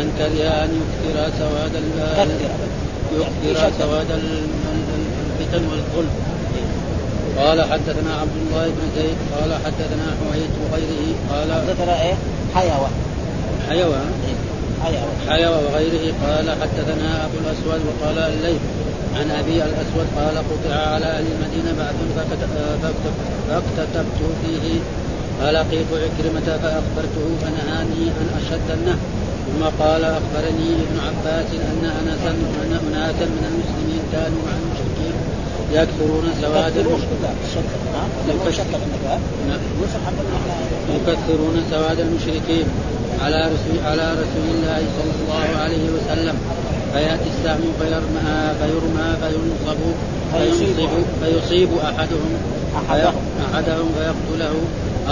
من كره ان يكثر سواد يكثر. سواد الفتن والظلم قال حدثنا عبد الله بن زيد قال حدثنا حميد وغيره قال حدثنا إيه؟ حيوان حيوان حيوان حيوان وغيره قال حدثنا أبو الأسود وقال الليث عن أبي الأسود قال قطع على أهل المدينة بعث فاكتتبت فيه. فلقيت عكرمة فأخبرته فنهاني أن أشد النهي ثم قال أخبرني ابن عباس أن أناسا أن أناسا من المسلمين كانوا مع المشركين يكثرون سواد يكثرون سواد المشركين على رسول على رسول الله صلى الله عليه وسلم. فيأتي السهم فيرمى فيرمى فينصب فيصيب فيصيب. أحدهم. أحدهم فيقتله.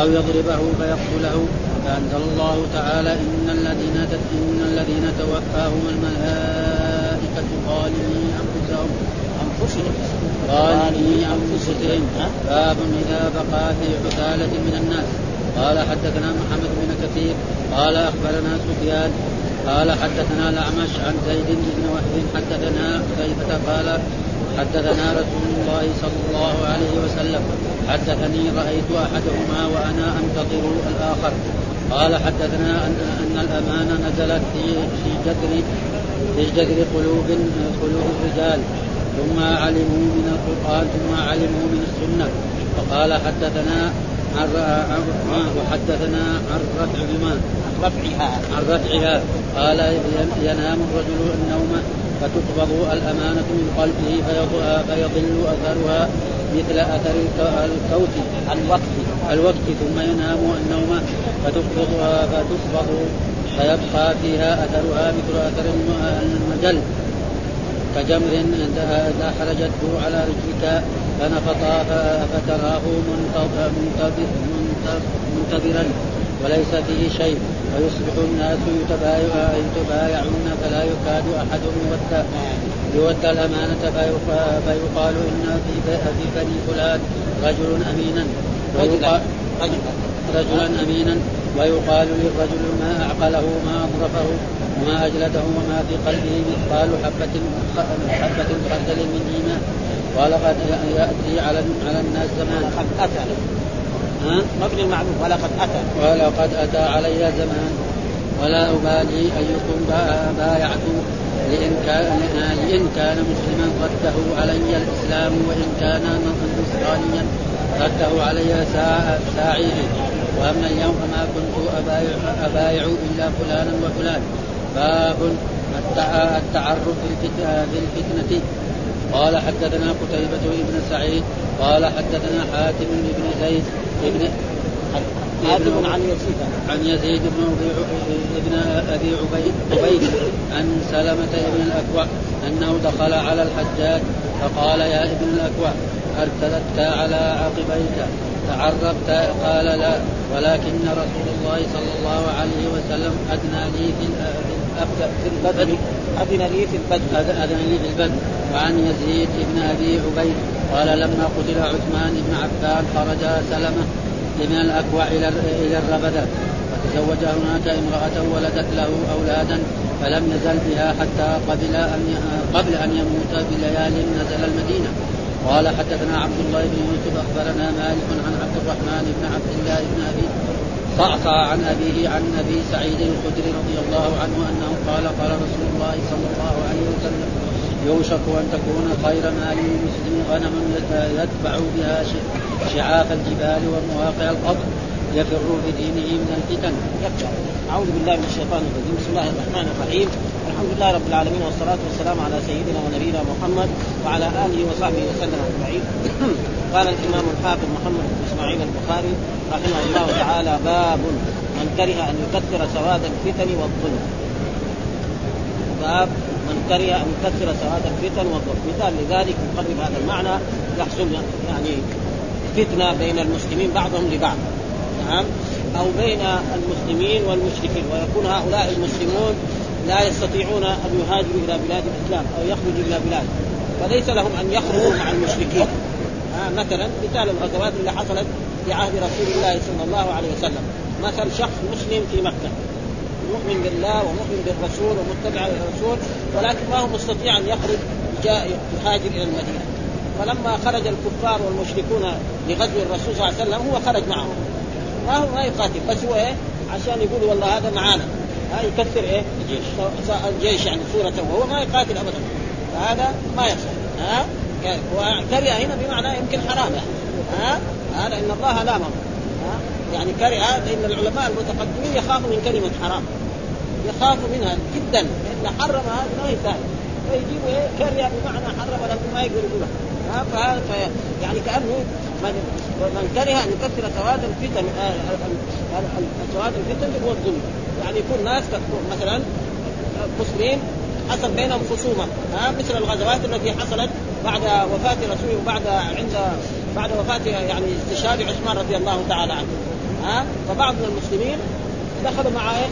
أو يضربه فيقتله. فأنزل الله تعالى إن الذين إن الذين توفاهم الملائكة ظالمي أنفسهم أنفسهم ظالمي أنفسهم. باب إذا بقى في حثاله من الناس. قال حدثنا محمد بن كثير قال أخبرنا سفيان قال حدثنا الأعمش عن زيد بن وهب حدثنا كيفة قال حدثنا رسول الله صلى الله عليه وسلم حدثني رأيت أحدهما وأنا أنتظر الآخر. قال حدثنا ان أن الامانه نزلت في في جذر في جذر قلوب قلوب الرجال. ثم علموا من القران ثم علموا من السنة. وقال حدثنا عن وحدثنا عن رفعهما. رفعها. عن رفعها. قال ينام الرجل النوم فتقبض الأمانة من قلبه فيضل أثرها مثل أثر الكوت الوقت الوقت. ثم ينام النوم فتقبضها فتقبض فيبقى فيها أثرها مثل أثر المجل. كجمر إذا حرجته على رجلك فنفط فتراه منتظرا وليس فيه شيء. ويصبح الناس يتبايعون فلا يكاد أحد يودى يودى الأمانة فيقال إن في بني فلان رجل أمينا. رجلا أمينا. ويقال للرجل ما أعقله ما أظرفه وما أجلده وما في قلبه مثقال حبة حبة خردل من ايمان ولقد يأتي على على الناس زمان؟ مبني المعروف ولقد أتى. ولقد أتى علي زمان. ولا أبالي أيكم بايعت لإن كان لإن كان مسلما رده علي الإسلام وإن كان نصرانيا رده علي ساعيه. وأما اليوم فما كنت ابايع, أبايع إلا فلانا وفلان. باب التعرف في الفتنة. قال حدثنا قتيبة بن سعيد قال حدثنا حاتم بن زيد بن حاتم عن يزيد. عن يزيد بن ابن أبي عبيد عبيد عن سلمة بن الأكوع أنه دخل على الحجاج فقال يا ابن الأكوع ارتدت على عقبيك تعربت قال لا ولكن رسول الله صلى الله عليه وسلم أدنى لي في في البدر أذن لي في البدر أذن لي في البدر وعن يزيد بن أبي عبيد قال لما قتل عثمان بن عفان خرج سلمة من الأكوع إلى إلى الربذة. وتزوج هناك امرأة ولدت له أولادا فلم يزل بها حتى قبل أن قبل أن يموت بليال نزل المدينة. قال حدثنا عبد الله بن يوسف أخبرنا مالك عن عبد الرحمن بن عبد الله بن أبي صعصع عن أبيه عن أبي سعيد الخدري رضي الله عنه أنه قال قال رسول الله صلى الله عليه وسلم يوشك أن تكون خير مال المسلم غنم يتبع بها شعاف الجبال ومواقع القبر يفر بدينه من الفتن. أعوذ بالله من الشيطان الرجيم، بسم الله الرحمن الرحيم، الحمد لله رب العالمين والصلاة والسلام على سيدنا ونبينا محمد وعلى آله وصحبه وسلم أجمعين. قال الإمام الحافظ محمد بن إسماعيل البخاري رحمه الله تعالى باب من كره أن يكثر سواد الفتن والظلم. باب من كره أن يكثر سواد الفتن والظلم، مثال لذلك يقرب هذا المعنى يحصل يعني فتنة بين المسلمين بعضهم لبعض. نعم أو بين المسلمين والمشركين. ويكون هؤلاء المسلمون لا يستطيعون أن يهاجروا إلى بلاد الإسلام أو يخرجوا إلى بلاد فليس لهم أن يخرجوا مع المشركين. آه مثلا مثال الغزوات اللي حصلت في عهد رسول الله صلى الله عليه وسلم. مثل شخص مسلم في مكة مؤمن بالله ومؤمن بالرسول ومتبع للرسول ولكن ما هو مستطيع أن يخرج جاء يهاجر إلى المدينة. فلما خرج الكفار والمشركون لغزو الرسول صلى الله عليه وسلم هو خرج معهم. ما هو ما يقاتل بس هو إيه؟ عشان يقول والله هذا معانا. ها يكثر إيه؟ الجيش. الجيش يعني صورة وهو ما يقاتل ابدا. فهذا ما يصح ها؟ وكره هنا بمعنى يمكن حرام يعني. ها؟ هذا إن الله لامه ها؟ يعني كره لأن العلماء المتقدمين يخافوا من كلمة حرام. يخافوا منها جدا. لأن حرم هذا ما هي سهل فيجيبوا إيه؟ كره بمعنى حرم لكن ما يقدر يقولها ها؟ فهذا يعني كأنه من من كره أن يكثر سواد الفتن سواد الفتن هو الظلم. يعني يكون ناس مثلا مسلمين حصل بينهم خصومة ها مثل الغزوات التي حصلت بعد وفاة رسول وبعد عند بعد وفاة يعني استشهاد عثمان رضي الله تعالى عنه ها. فبعض من المسلمين دخلوا مع إيه؟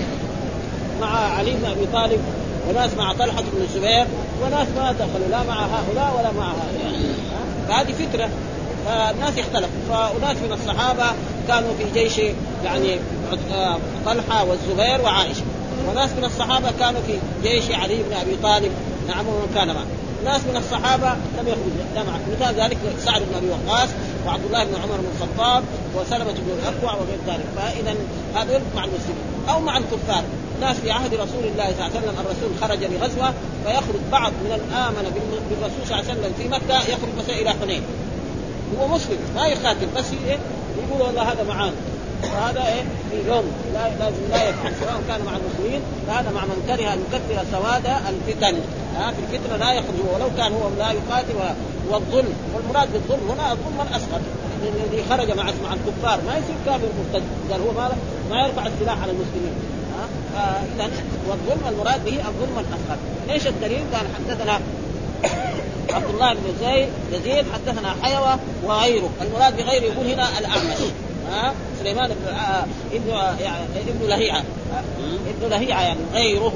مع علي بن أبي طالب وناس مع طلحة بن الزبير وناس ما دخلوا لا مع هؤلاء ولا مع هؤلاء فهذه فتره فالناس اختلفوا. فأناس من الصحابة كانوا في جيش يعني طلحة والزبير وعائشة. وناس من الصحابة كانوا في جيش علي بن أبي طالب نعم ومن كان معه. ناس من الصحابة لم يخرجوا معه مثال ذلك سعد بن أبي وقاص وعبد الله بن عمر بن الخطاب وسلمة بن الأكوع وغير ذلك. فإذا هذول مع المسلمين. أو مع الكفار. ناس في عهد رسول الله صلى الله عليه وسلم الرسول خرج لغزوة فيخرج بعض من الآمن بالرسول صلى الله عليه وسلم في مكة يخرج مثلا إلى حنين. هو مسلم ما يقاتل بس إيه؟ يقول والله هذا معانا. فهذا إيه؟ في يوم لا لازم لا يفعل. سواء كان مع المسلمين فهذا مع من كره أن يكثر سواد الفتن. ها في الفتنة لا يخرج ولو كان هو لا يقاتل والظلم والمراد بالظلم هنا الظلم الاصغر الذي خرج مع مع الكفار. ما يصير كافر مرتد قال هو ما ما يرفع السلاح على المسلمين. ها؟ والظلم المراد به الظلم الاصغر إيش الدليل؟ قال حدثنا عبد الله بن زيد يزيد حدثنا حيوة وغيره. المراد بغيره يقول هنا الأعمش. ها؟ سليمان بن آه ابن آه يعني ابن لهيعة. ابن لهيعة يعني غيره.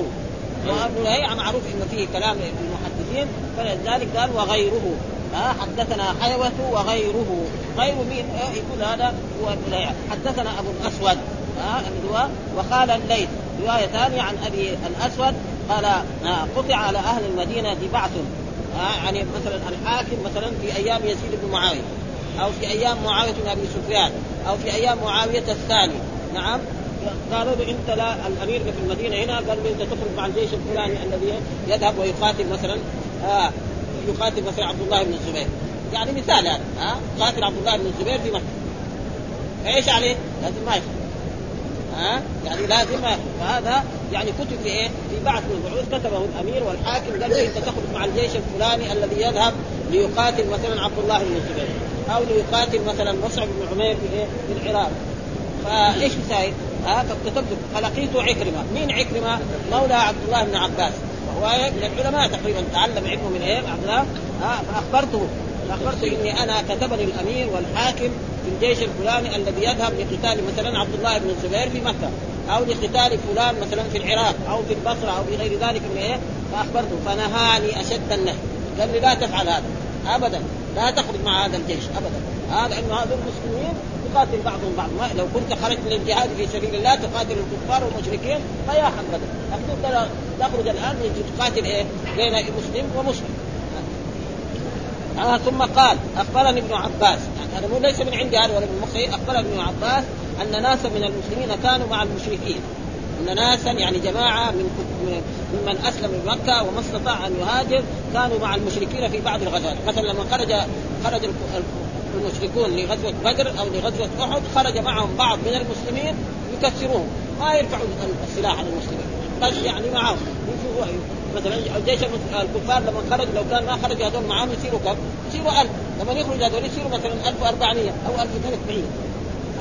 وابن لهيعة معروف إنه فيه كلام المحدثين فلذلك قال وغيره. ها؟ حدثنا حيوة وغيره. غير مين؟ يقول هذا هو ابن لهيعة. حدثنا أبو الأسود. ها؟ وقال الليث. رواية ثانية عن أبي الأسود. قال قطع على أهل المدينة بعث يعني مثلا الحاكم مثلا في أيام يزيد بن معاوية أو في أيام معاوية بن أبي سفيان أو في أيام معاوية الثاني. نعم. قالوا له إنت لا الأمير في المدينة هنا قال له إنت تخرج مع الجيش الفلاني الذي يذهب ويقاتل مثلا آه يقاتل مثلا عبد الله بن الزبير. يعني مثال هذا آه قاتل عبد الله بن الزبير في مكة. إيش عليه؟ لازم ما يخرج. ها؟ يعني لازم فهذا يعني كتب في إيه؟ في بعث من البعوث كتبه الأمير والحاكم. قال له أنت تخرج مع الجيش الفلاني الذي يذهب ليقاتل مثلا عبد الله بن الزبير. أو ليقاتل مثلا مصعب بن عمير في إيه؟ في العراق. فإيش يساوي؟ ها؟ فكتبت فلقيت عكرمة، مين عكرمة؟ مولى عبد الله بن عباس. وهو من العلماء تقريبا. تعلم علمه من إيه؟ عبد الله. فأخبرته. فاخبرته إني أنا كتبني الأمير والحاكم في الجيش الفلاني الذي يذهب لقتال مثلا عبد الله بن الزبير في مكة أو لقتال فلان مثلا في العراق أو في البصرة أو في غير ذلك من إيه؟ فأخبرته فنهاني أشد النهي. قال لي لا تفعل هذا ابدا. لا تخرج مع هذا الجيش ابدا. هذا إنه هذول المسلمين يقاتل بعضهم بعض. ما لو كنت خرجت للجهاد في سبيل الله تقاتل الكفار والمشركين فيا حبذا لكن تخرج الآن تقاتل إيه؟ بين مسلم ومسلم. آه ثم قال أخبرني ابن عباس. يعني هذا مو ليس من عندي هذا ولا من مخي. أخبرني ابن عباس أن ناسا من المسلمين كانوا مع المشركين. أن ناسا يعني جماعة من ممن أسلم من مكة وما استطاع أن يهاجر كانوا مع المشركين في بعض الغزوات. مثلا لما خرج خرج المشركون لغزوة بدر أو لغزوة أحد خرج معهم بعض من المسلمين يكسروهم. ما يرفعوا السلاح على المسلمين بس يعني معهم. مثلا جيش الكفار لما خرج لو كان ما خرج هذول معاهم يصيروا كم؟ يصيروا 1000 لما يخرج هذول يصيروا مثلا 1400 أو 1300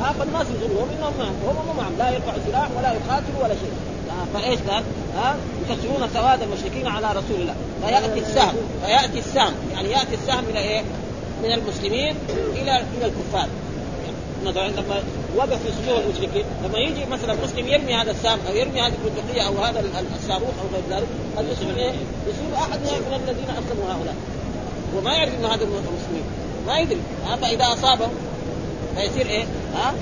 ها فالناس يظنهم إنهم معهم وهم مو معهم. لا يرفعوا سلاح ولا يقاتلوا ولا شيء. فإيش قال؟ ها يكسرون سواد المشركين على رسول الله. فيأتي السهم. فيأتي السهم. يعني يأتي السهم إلى إيه؟ من المسلمين إلى إلى الكفار. مثلا لما وقف في صدور المشركين. لما يجي مثلا مسلم يرمي هذا السام أو يرمي هذه البندقيه أو هذا الصاروخ أو غير ذلك قد يصيب إيه؟ يصيب أحد من الذين أسلموا هؤلاء. وما يعرف إنه هذا المسلمين. ما يدري. فاذا اصابه فيصير إيه؟ ها؟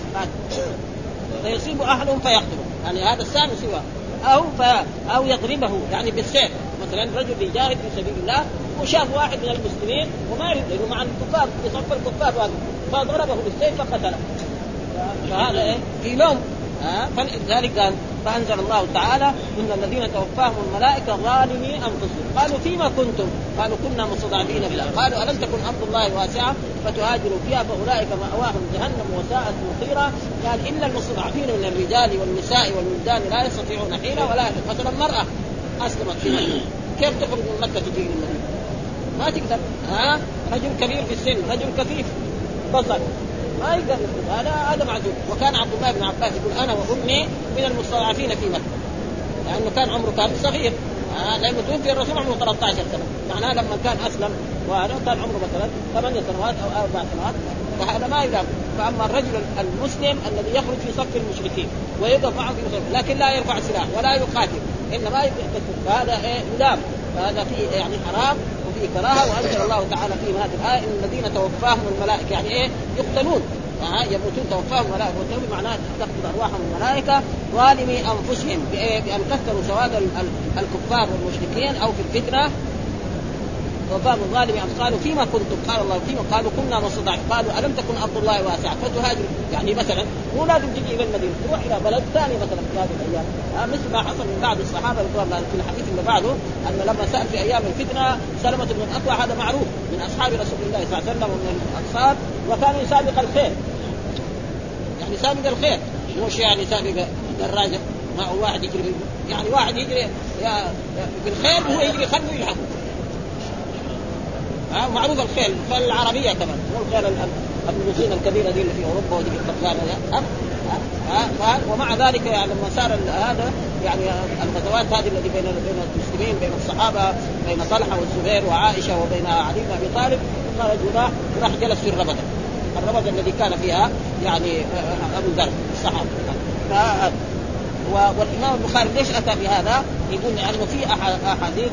فيصيب احدهم فيقتله يعني هذا السام يصيبه أو ف... أو يضربه. يعني بالسيف. مثلا رجل يجاهد في سبيل الله وشاف واحد من المسلمين وما يريد لأنه مع الكفار في صف الكفار فضربه بالسيف فقتله. فهذا إيه؟ في لوم ها؟ فلذلك قال فأنزل الله تعالى إن الذين توفاهم الملائكة ظالمي أنفسهم. قالوا فيما كنتم؟ قالوا كنا مستضعفين في الأرض. قالوا ألم تكن أرض الله واسعة فتهاجروا فيها فأولئك مأواهم جهنم وساءت مصيرا؟ قال الا المستضعفين من الرجال والنساء والولدان لا يستطيعون حيلة ولا مثلا مراه أسلمت في مكة. كيف تخرج من مكة تجي المدينة؟ ما تقدر. ها؟ رجل كبير في السن رجل كفيف. بصر ما يقدر. هذا هذا معذور. وكان عبد الله بن عباس يقول أنا وأمي من المستضعفين في مكة. لأنه كان عمره كان صغير. لأنه توفي الرسول عمره 13 سنة. معناه لما كان أسلم وهذا كان عمره مثلا ثمانية سنوات أو أربع سنوات. فهذا ما يقام فأما الرجل المسلم الذي يخرج في صف المشركين ويقف معهم في صف لكن لا يرفع سلاح ولا يقاتل. إنما فهذا إيه؟ يلام. فهذا فيه يعني حرام. وفيه كراهة وأنزل الله تعالى في هذه الآية إن الذين توفاهم الملائكة يعني إيه؟ يقتلون. آه يموتون توفاهم الملائكة. والتوبه معناها تقتل أرواحهم الملائكة ظالمي أنفسهم بأن كثروا سواد الكفار والمشركين أو في الفتنة. وفهم الظالم قالوا فيما كنتم. قال الله فيما قالوا كنا مستضعفين قالوا ألم تكن أرض الله واسعة؟ فتهاجروا يعني مثلا مو لازم تجي إلى المدينة تروح إلى بلد ثاني مثلا في هذه الأيام. آه مثل ما حصل من بعض الصحابة رضوان الله في الحديث اللي بعده أن لما سأل في أيام الفتنة سلمة بن الاكوع هذا معروف من أصحاب رسول الله صلى الله عليه وسلم ومن الأنصار وكان يسابق الخير. يعني سابق الخير. مش يعني سابق دراجه ما هو واحد يجري يعني واحد يجري بالخير وهو يجري خلفه يلحقه معروف الخيل الخيل العربيه كمان مو الخيل الملوسين الكبيرة دي اللي في أوروبا ودي في الطفلان ها ومع ذلك يعني لما صار هذا يعني الغزوات هذه التي بين بين المسلمين بين الصحابة بين طلحة والزبير وعائشة وبين علي بن أبي طالب خرج وراح راح جلس في الربده الربده الذي كان فيها يعني أبو ذر الصحابه والإمام البخاري ليش أتى بهذا؟ يقول لأنه في أحاديث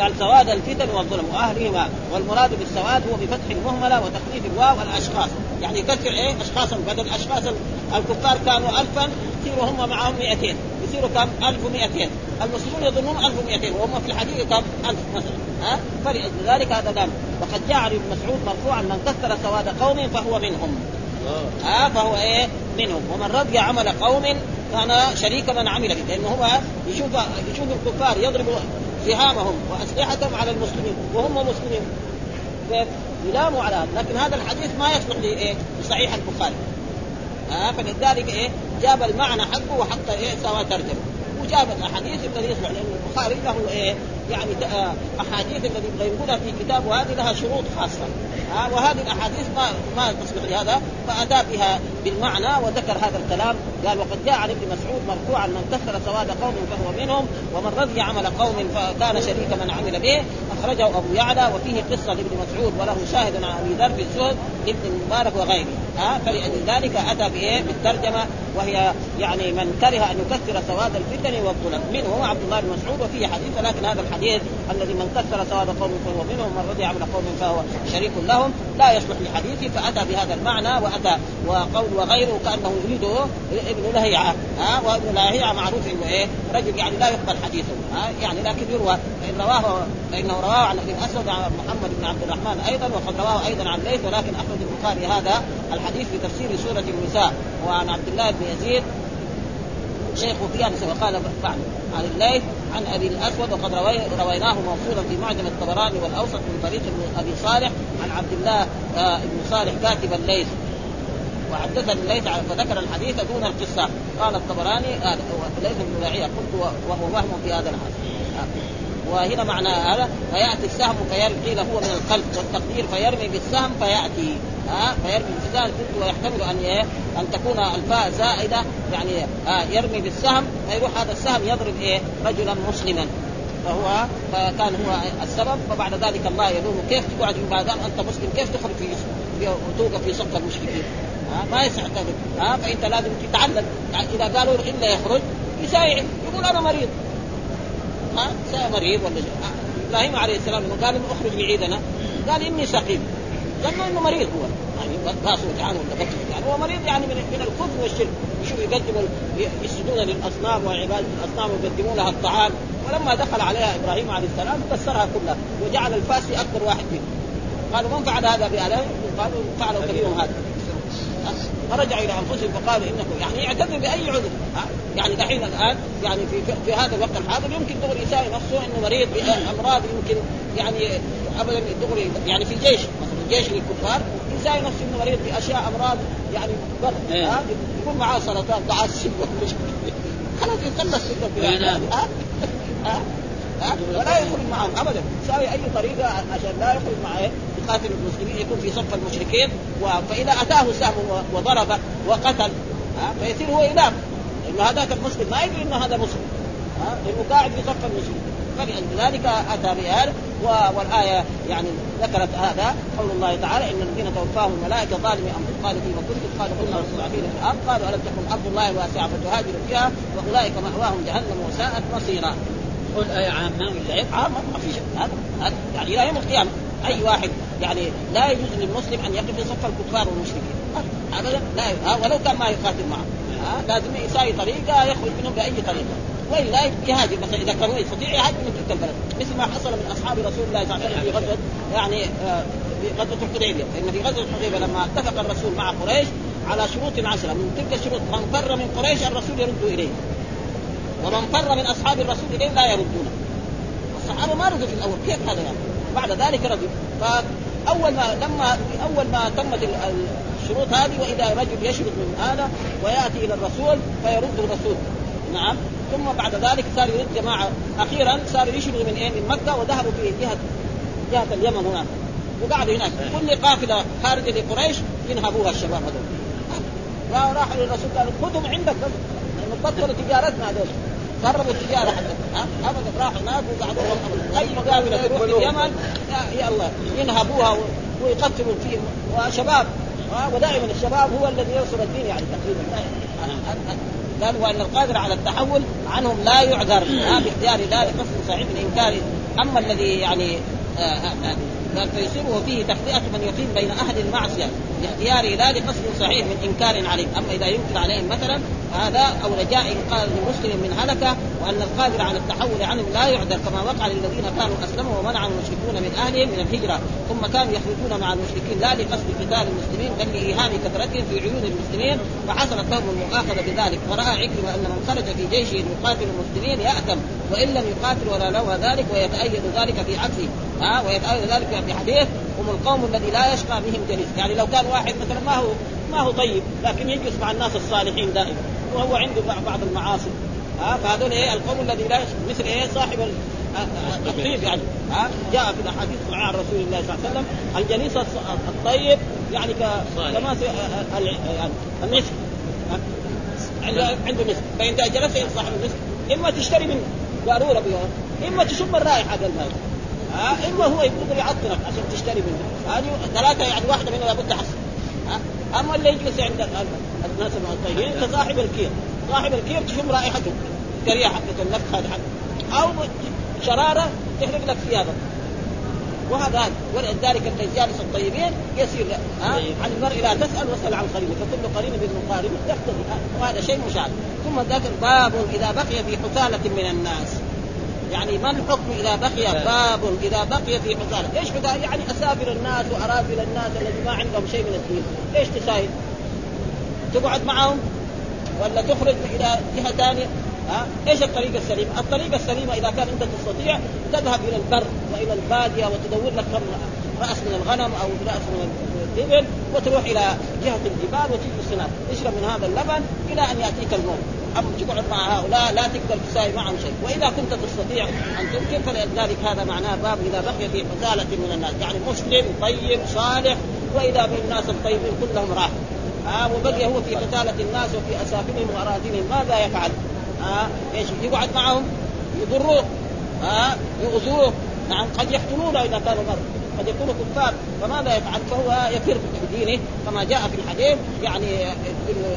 قال سواد الفتن والظلم واهلهما والمراد بالسواد هو بفتح المهملة وتخفيف الواو الاشخاص يعني يكثر إيه؟ اشخاصا بدل اشخاص الكفار كانوا ألفا يصيروا هم معهم 200 يصيروا كم؟ 1200 المسلمون يظنون 1200 وهم في الحقيقة كم؟ 1000 مثلا. ها؟ فلأجل ذلك هذا قال وقد جاء عن ابن مسعود مرفوعا من كثر سواد قوم فهو منهم. ها؟ فهو إيه؟ منهم. ومن رضي عمل قوم كان شريك من عمل به. لأنه هو يشوف يشوف الكفار يضربوا سهامهم وأسلحتهم على المسلمين وهم مسلمين. يلاموا على هذا. لكن هذا الحديث ما يصلح لايه؟ لصحيح البخاري. آه فلذلك إيه؟ جاب المعنى حقه وحط إيه؟ سوى ترجمة. وجاب الأحاديث الذي يصلح لأن البخاري له إيه؟ يعني أحاديث الذي يقولها في كتابه هذه لها شروط خاصة. ها وهذه الأحاديث ما ما تصلح لهذا فأتى بها بالمعنى وذكر هذا الكلام. قال وقد جاء عن ابن مسعود مرفوعا من كثر سواد قوم فهو منهم ومن رضي عمل قوم فكان شريك من عمل به. أخرجه أبو يعلى وفيه قصة لابن مسعود وله شاهد عن أبي ذر في الزهد ابن المبارك وغيره. ها فلذلك أتى بإيه؟ بالترجمة وهي يعني من كره أن يكثر سواد الفتن والظلم. منه هو عبد الله بن مسعود وفيه حديث لكن هذا الحديث الذي من كثر سواد قوم فهو منهم من رضي عمل قوم فهو شريك لهم لا يصلح لحديثه فأتى بهذا المعنى وأتى وقول وغيره كأنه يريده ابن لهيعة. ها وابن لهيعة معروف إنه إيه؟ رجل يعني لا يقبل حديثه. ها يعني لكن يروى فان رواه فإنه رواه عن ابن أسود عن محمد بن عبد الرحمن أيضا وقد رواه أيضا عن ليث ولكن أخرج البخاري هذا الحديث. في تفسير سورة النساء وعن عبد الله بن يزيد شيخ فيها وقال بعد عن الليث عن أبي الأسود وقد روي رويناه موصولا في معجم الطبراني والأوسط من طريق أبي صالح عن عبد الله آه ابن صالح كاتب الليث وحدثني الليث فذكر الحديث دون القصة. قال الطبراني آه ليث بن قلت وهو وهم في هذا الحديث. وهنا معنى هذا فيأتي السهم فيرمي قيل هو من القلب والتقدير فيرمي بالسهم فيأتي. ها فيرمي بالسهم ويحتمل أن إيه أن تكون الفاء زائدة يعني آه يرمي بالسهم فيروح هذا السهم يضرب إيه؟ رجلا مسلما. فهو فكان هو السبب فبعد ذلك الله يلومه كيف تقعد ما دام أنت مسلم كيف تخرج في وتوقف في صف المشركين. ها ما يصح ها فإنت لازم تتعلم. يعني إذا قالوا الا يخرج يسايع يقول أنا مريض. ها مريض ولا إبراهيم عليه السلام لما قال أخرج بعيدنا قال إني سقيم. لأنه إنه مريض هو. يعني قاسوا تعالوا ولا يعني هو مريض يعني من من الكفر والشرك. يشوف يقدموا يسجدون للأصنام وعباده الأصنام ويقدمون لها الطعام. ولما دخل عليها إبراهيم عليه السلام كسرها كلها وجعل الفاسي أكبر واحد فيهم قالوا من فعل هذا بآلهه؟ قالوا فعله كبيرهم هذا. فرجعوا إلى أنفسهم فقالوا انكم يعني يعتذر بأي عذر. يعني دحين الآن يعني في في هذا الوقت الحاضر يمكن دغري يساوي نفسه إنه مريض بأمراض يمكن يعني ابدا دغري يعني في جيش مثلا جيش للكفار يساوي نفسه إنه مريض بأشياء أمراض يعني بر إيه. ها؟ يكون معاه سرطان تعسف خلاص يخلص في البلاد ولا يخرج معهم ابدا. يساوي أي طريقة عشان لا يخرج مع يقاتل المسلمين يكون في صف المشركين فإذا أتاه سهم وضرب وقتل فيصير هو اله لأنه هذاك المسلم ما يدري إنه هذا مسلم لأنه قاعد في صف المسلمين فلذلك أتى بهذا والآية يعني ذكرت هذا. قول الله تعالى إن الذين توفاهم الملائكة ظالمي أنفسهم قالوا فيما كنتم قالوا كنا مستضعفين في الأرض قالوا ألم تكن أرض الله واسعة فتهاجروا فيها؟ وأولئك مأواهم جهنم وساءت مصيرا. قل آية عامة ولا؟ عامه ما في شيء هذا يعني إلى يوم القيامة. أي واحد يعني لا يجوز للمسلم أن يقف في صف الكفار والمشركين. ابدا لا ولو كان ما يقاتل معهم لازم يساوي طريقة يخرج منهم بأي طريقة. والا يهاجر مثلا إذا كان يستطيع يهاجر من تلك البلد. مثل ما حصل من أصحاب رسول الله صلى الله عليه وسلم في غزوة يعني آه، في غزوة الحديبيه فان في غزوة الحديبيه لما اتفق الرسول مع قريش على شروط عشره من تلك الشروط من فر من قريش الرسول يرد إليه. ومن فر من أصحاب الرسول إليه لا يردونه. الصحابة ما ردوا في الأول. كيف هذا يعني؟ بعد ذلك ردوا. فاول ما لما أول ما تمت الشروط هذه وإذا رجل يشرد من هذا ويأتي إلى الرسول فيرد الرسول. نعم. ثم بعد ذلك صار يرد جماعة. أخيرا صار يشرد من إيه؟ من مكة وذهبوا في جهه جهة اليمن هناك. وقعدوا هناك. كل قافلة خارجة لقريش ينهبوها الشباب هذول. راحوا للرسول قالوا خذهم عندك. بس لأنه بطلوا تجارتنا هذول. خربوا التجارة حقتهم ابدا راحوا هناك وقعدوا أي مقاولة تروح في اليمن الله ينهبوها ويقتلوا فيهم وشباب ودائما الشباب هو الذي ينصر الدين يعني تقريبا. قال وان القادر على التحول عنهم لا يعذر باختيار ذلك قصد صحيح من انكار أما الذي يعني آه، آه، آه، قال فيصيبه فيه تخطئة من يقيم بين أهل المعصية لاختياره لا لقصد صحيح من إنكار عليهم. أما إذا ينكر عليهم مثلا هذا أو رجاء إنقاذ مسلم من هلكة وأن القادر على التحول عنهم لا يعذر كما وقع للذين كانوا أسلموا ومنع المشركون من أهلهم من الهجرة ثم كانوا يخرجون مع المشركين لا لقصد قتال المسلمين بل لإيهام كثرتهم في عيون المسلمين فحصلت لهم المؤاخذة بذلك. فرأى عكرمة أن من خرج في جيشه يقاتل المسلمين يأثم وإن لم يقاتل ولا لوى ذلك ويتأيد ذلك في عكسه ها؟ ويتأيد ذلك في حديث هم القوم الذي لا يشقى بهم جليس. يعني لو كان واحد مثلا ما هو ما هو طيب لكن يجلس مع الناس الصالحين دائما وهو عنده بعض المعاصي. ها فهذول إيه القوم الذي لا مثل إيه صاحب الطيب يعني. ها جاء في الأحاديث مع عن رسول الله صلى الله عليه وسلم الجليس الطيب يعني كما يعني المسك. عنده مسك. فانت جلست صاحب المسك إما تشتري منه قاروره إما تشم الرائحة هذا ها إما هو يقدر يعطلك عشان تشتري منه. هذه ثلاثة يعني واحدة منها لابد حسن أما اللي يجلس عند الناس الطيبين كصاحب الكير. صاحب الكير تشم رائحته كريهه حقته النفخ هذا حقه أو شرارة تحرق لك ثيابك. وهذا هذا. ولذلك الجالس الطيبين يسير ها؟ عن المرء لا تسأل واسأل عن قريبه فكل قريب بالمقارب يقتضي وهذا شيء مشاهد ثم ذاك باب إذا بقي في حثالة من الناس. يعني ما الحكم إذا بقي باب إذا بقي في حثاله إيش حثاله يعني أسافر الناس وارافل الناس الذي ما عندهم شيء من الدين. إيش تساهل تقعد معهم ولا تخرج إلى جهة ثانية ها؟ إيش الطريقة السليمه؟ الطريقة السليمه إذا كان انت تستطيع تذهب إلى البر وإلى البادية وتدور لك كم رأس من الغنم أو رأس من الابل وتروح إلى جهة الجبال وتجلس هناك. تشرب من هذا اللبن إلى أن يأتيك الموت. اما تقعد مع هؤلاء؟ لا تقدر تساوي معهم شيء. وإذا كنت تستطيع أن تمكن فلذلك هذا معناه باب إذا بقي في حثاله من الناس. يعني مسلم طيب صالح وإذا بالناس الطيبين كلهم راح. آه وبقي هو في قتالة الناس وفي أسافلهم وأراضيهم. ماذا يفعل؟ آه إيش؟ يقعد معهم؟ يضروه. آه يؤذوه. نعم قد يقتلونه إذا كانوا مر قد يكونوا كفار فماذا يفعل؟ فهو يفر بدينه كما جاء في الحديث يعني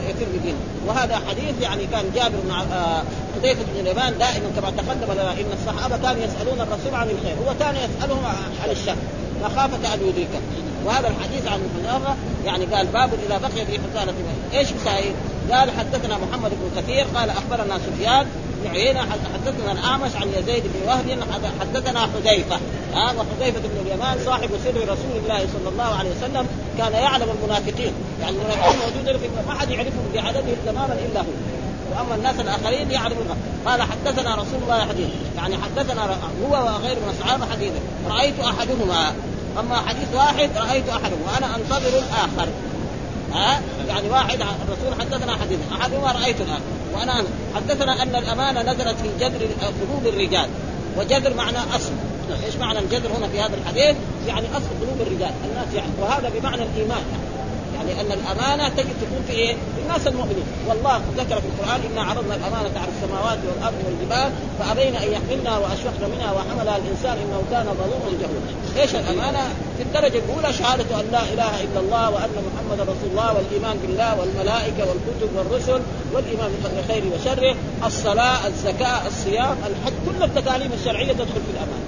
يفر بدينه وهذا حديث يعني كان جابر آه، حذيفه بن اليمان دائما كما تقدم لنا إن الصحابة كانوا يسألون الرسول عن الخير هو كان يسألهم عن الشر مخافة أن يدركه وهذا الحديث عن حذيفه يعني قال باب اذا بقي في حسانه إيش مسائل؟ قال حدثنا محمد بن كثير قال أخبرنا سفيان بن عيينه حدثنا الاعمش عن يزيد بن وهب حدثنا حذيفة ها وحذيفة بن اليمان صاحب سر رسول الله صلى الله عليه وسلم كان يعلم المنافقين. يعني المنافقين موجودين في ما حد يعرفهم بعددهم تماما إلا هو. وأما الناس الآخرين يعرفون. قال حدثنا رسول الله حديث يعني حدثنا هو وغير من الصحابه حديثا رأيت أحدهما. أما حديث واحد رأيت أحدهما. وأنا أنتظر الآخر. ها؟ يعني واحد الرسول حدثنا حديث. احدهما رايت الآخر وأنا حدثنا أن الأمانة نزلت في جذر قلوب الرجال. وجذر معنى أصل. إيش معنى الجذر هنا في هذا الحديث؟ يعني أصل قلوب الرجال. الناس يعني وهذا بمعنى الإيمان. يعني يعني أن الأمانة تجد تكون في إيه؟ في الناس المؤمنين، والله ذكر في القرآن إنا عرضنا الأمانة على السماوات والأرض والجبال فأبين أن يحملنا وأشفقن منها وحملها الإنسان إنه كان ظلوما جهولا. إيش الأمانة؟ في الدرجة الأولى شهادة أن لا إله إلا الله وأن محمدا رسول الله والإيمان بالله والملائكة والكتب والرسل والإيمان بقدر خيره وشره، الصلاة، الزكاة، الصيام، الحج، كل التكاليف الشرعية تدخل في الأمانة.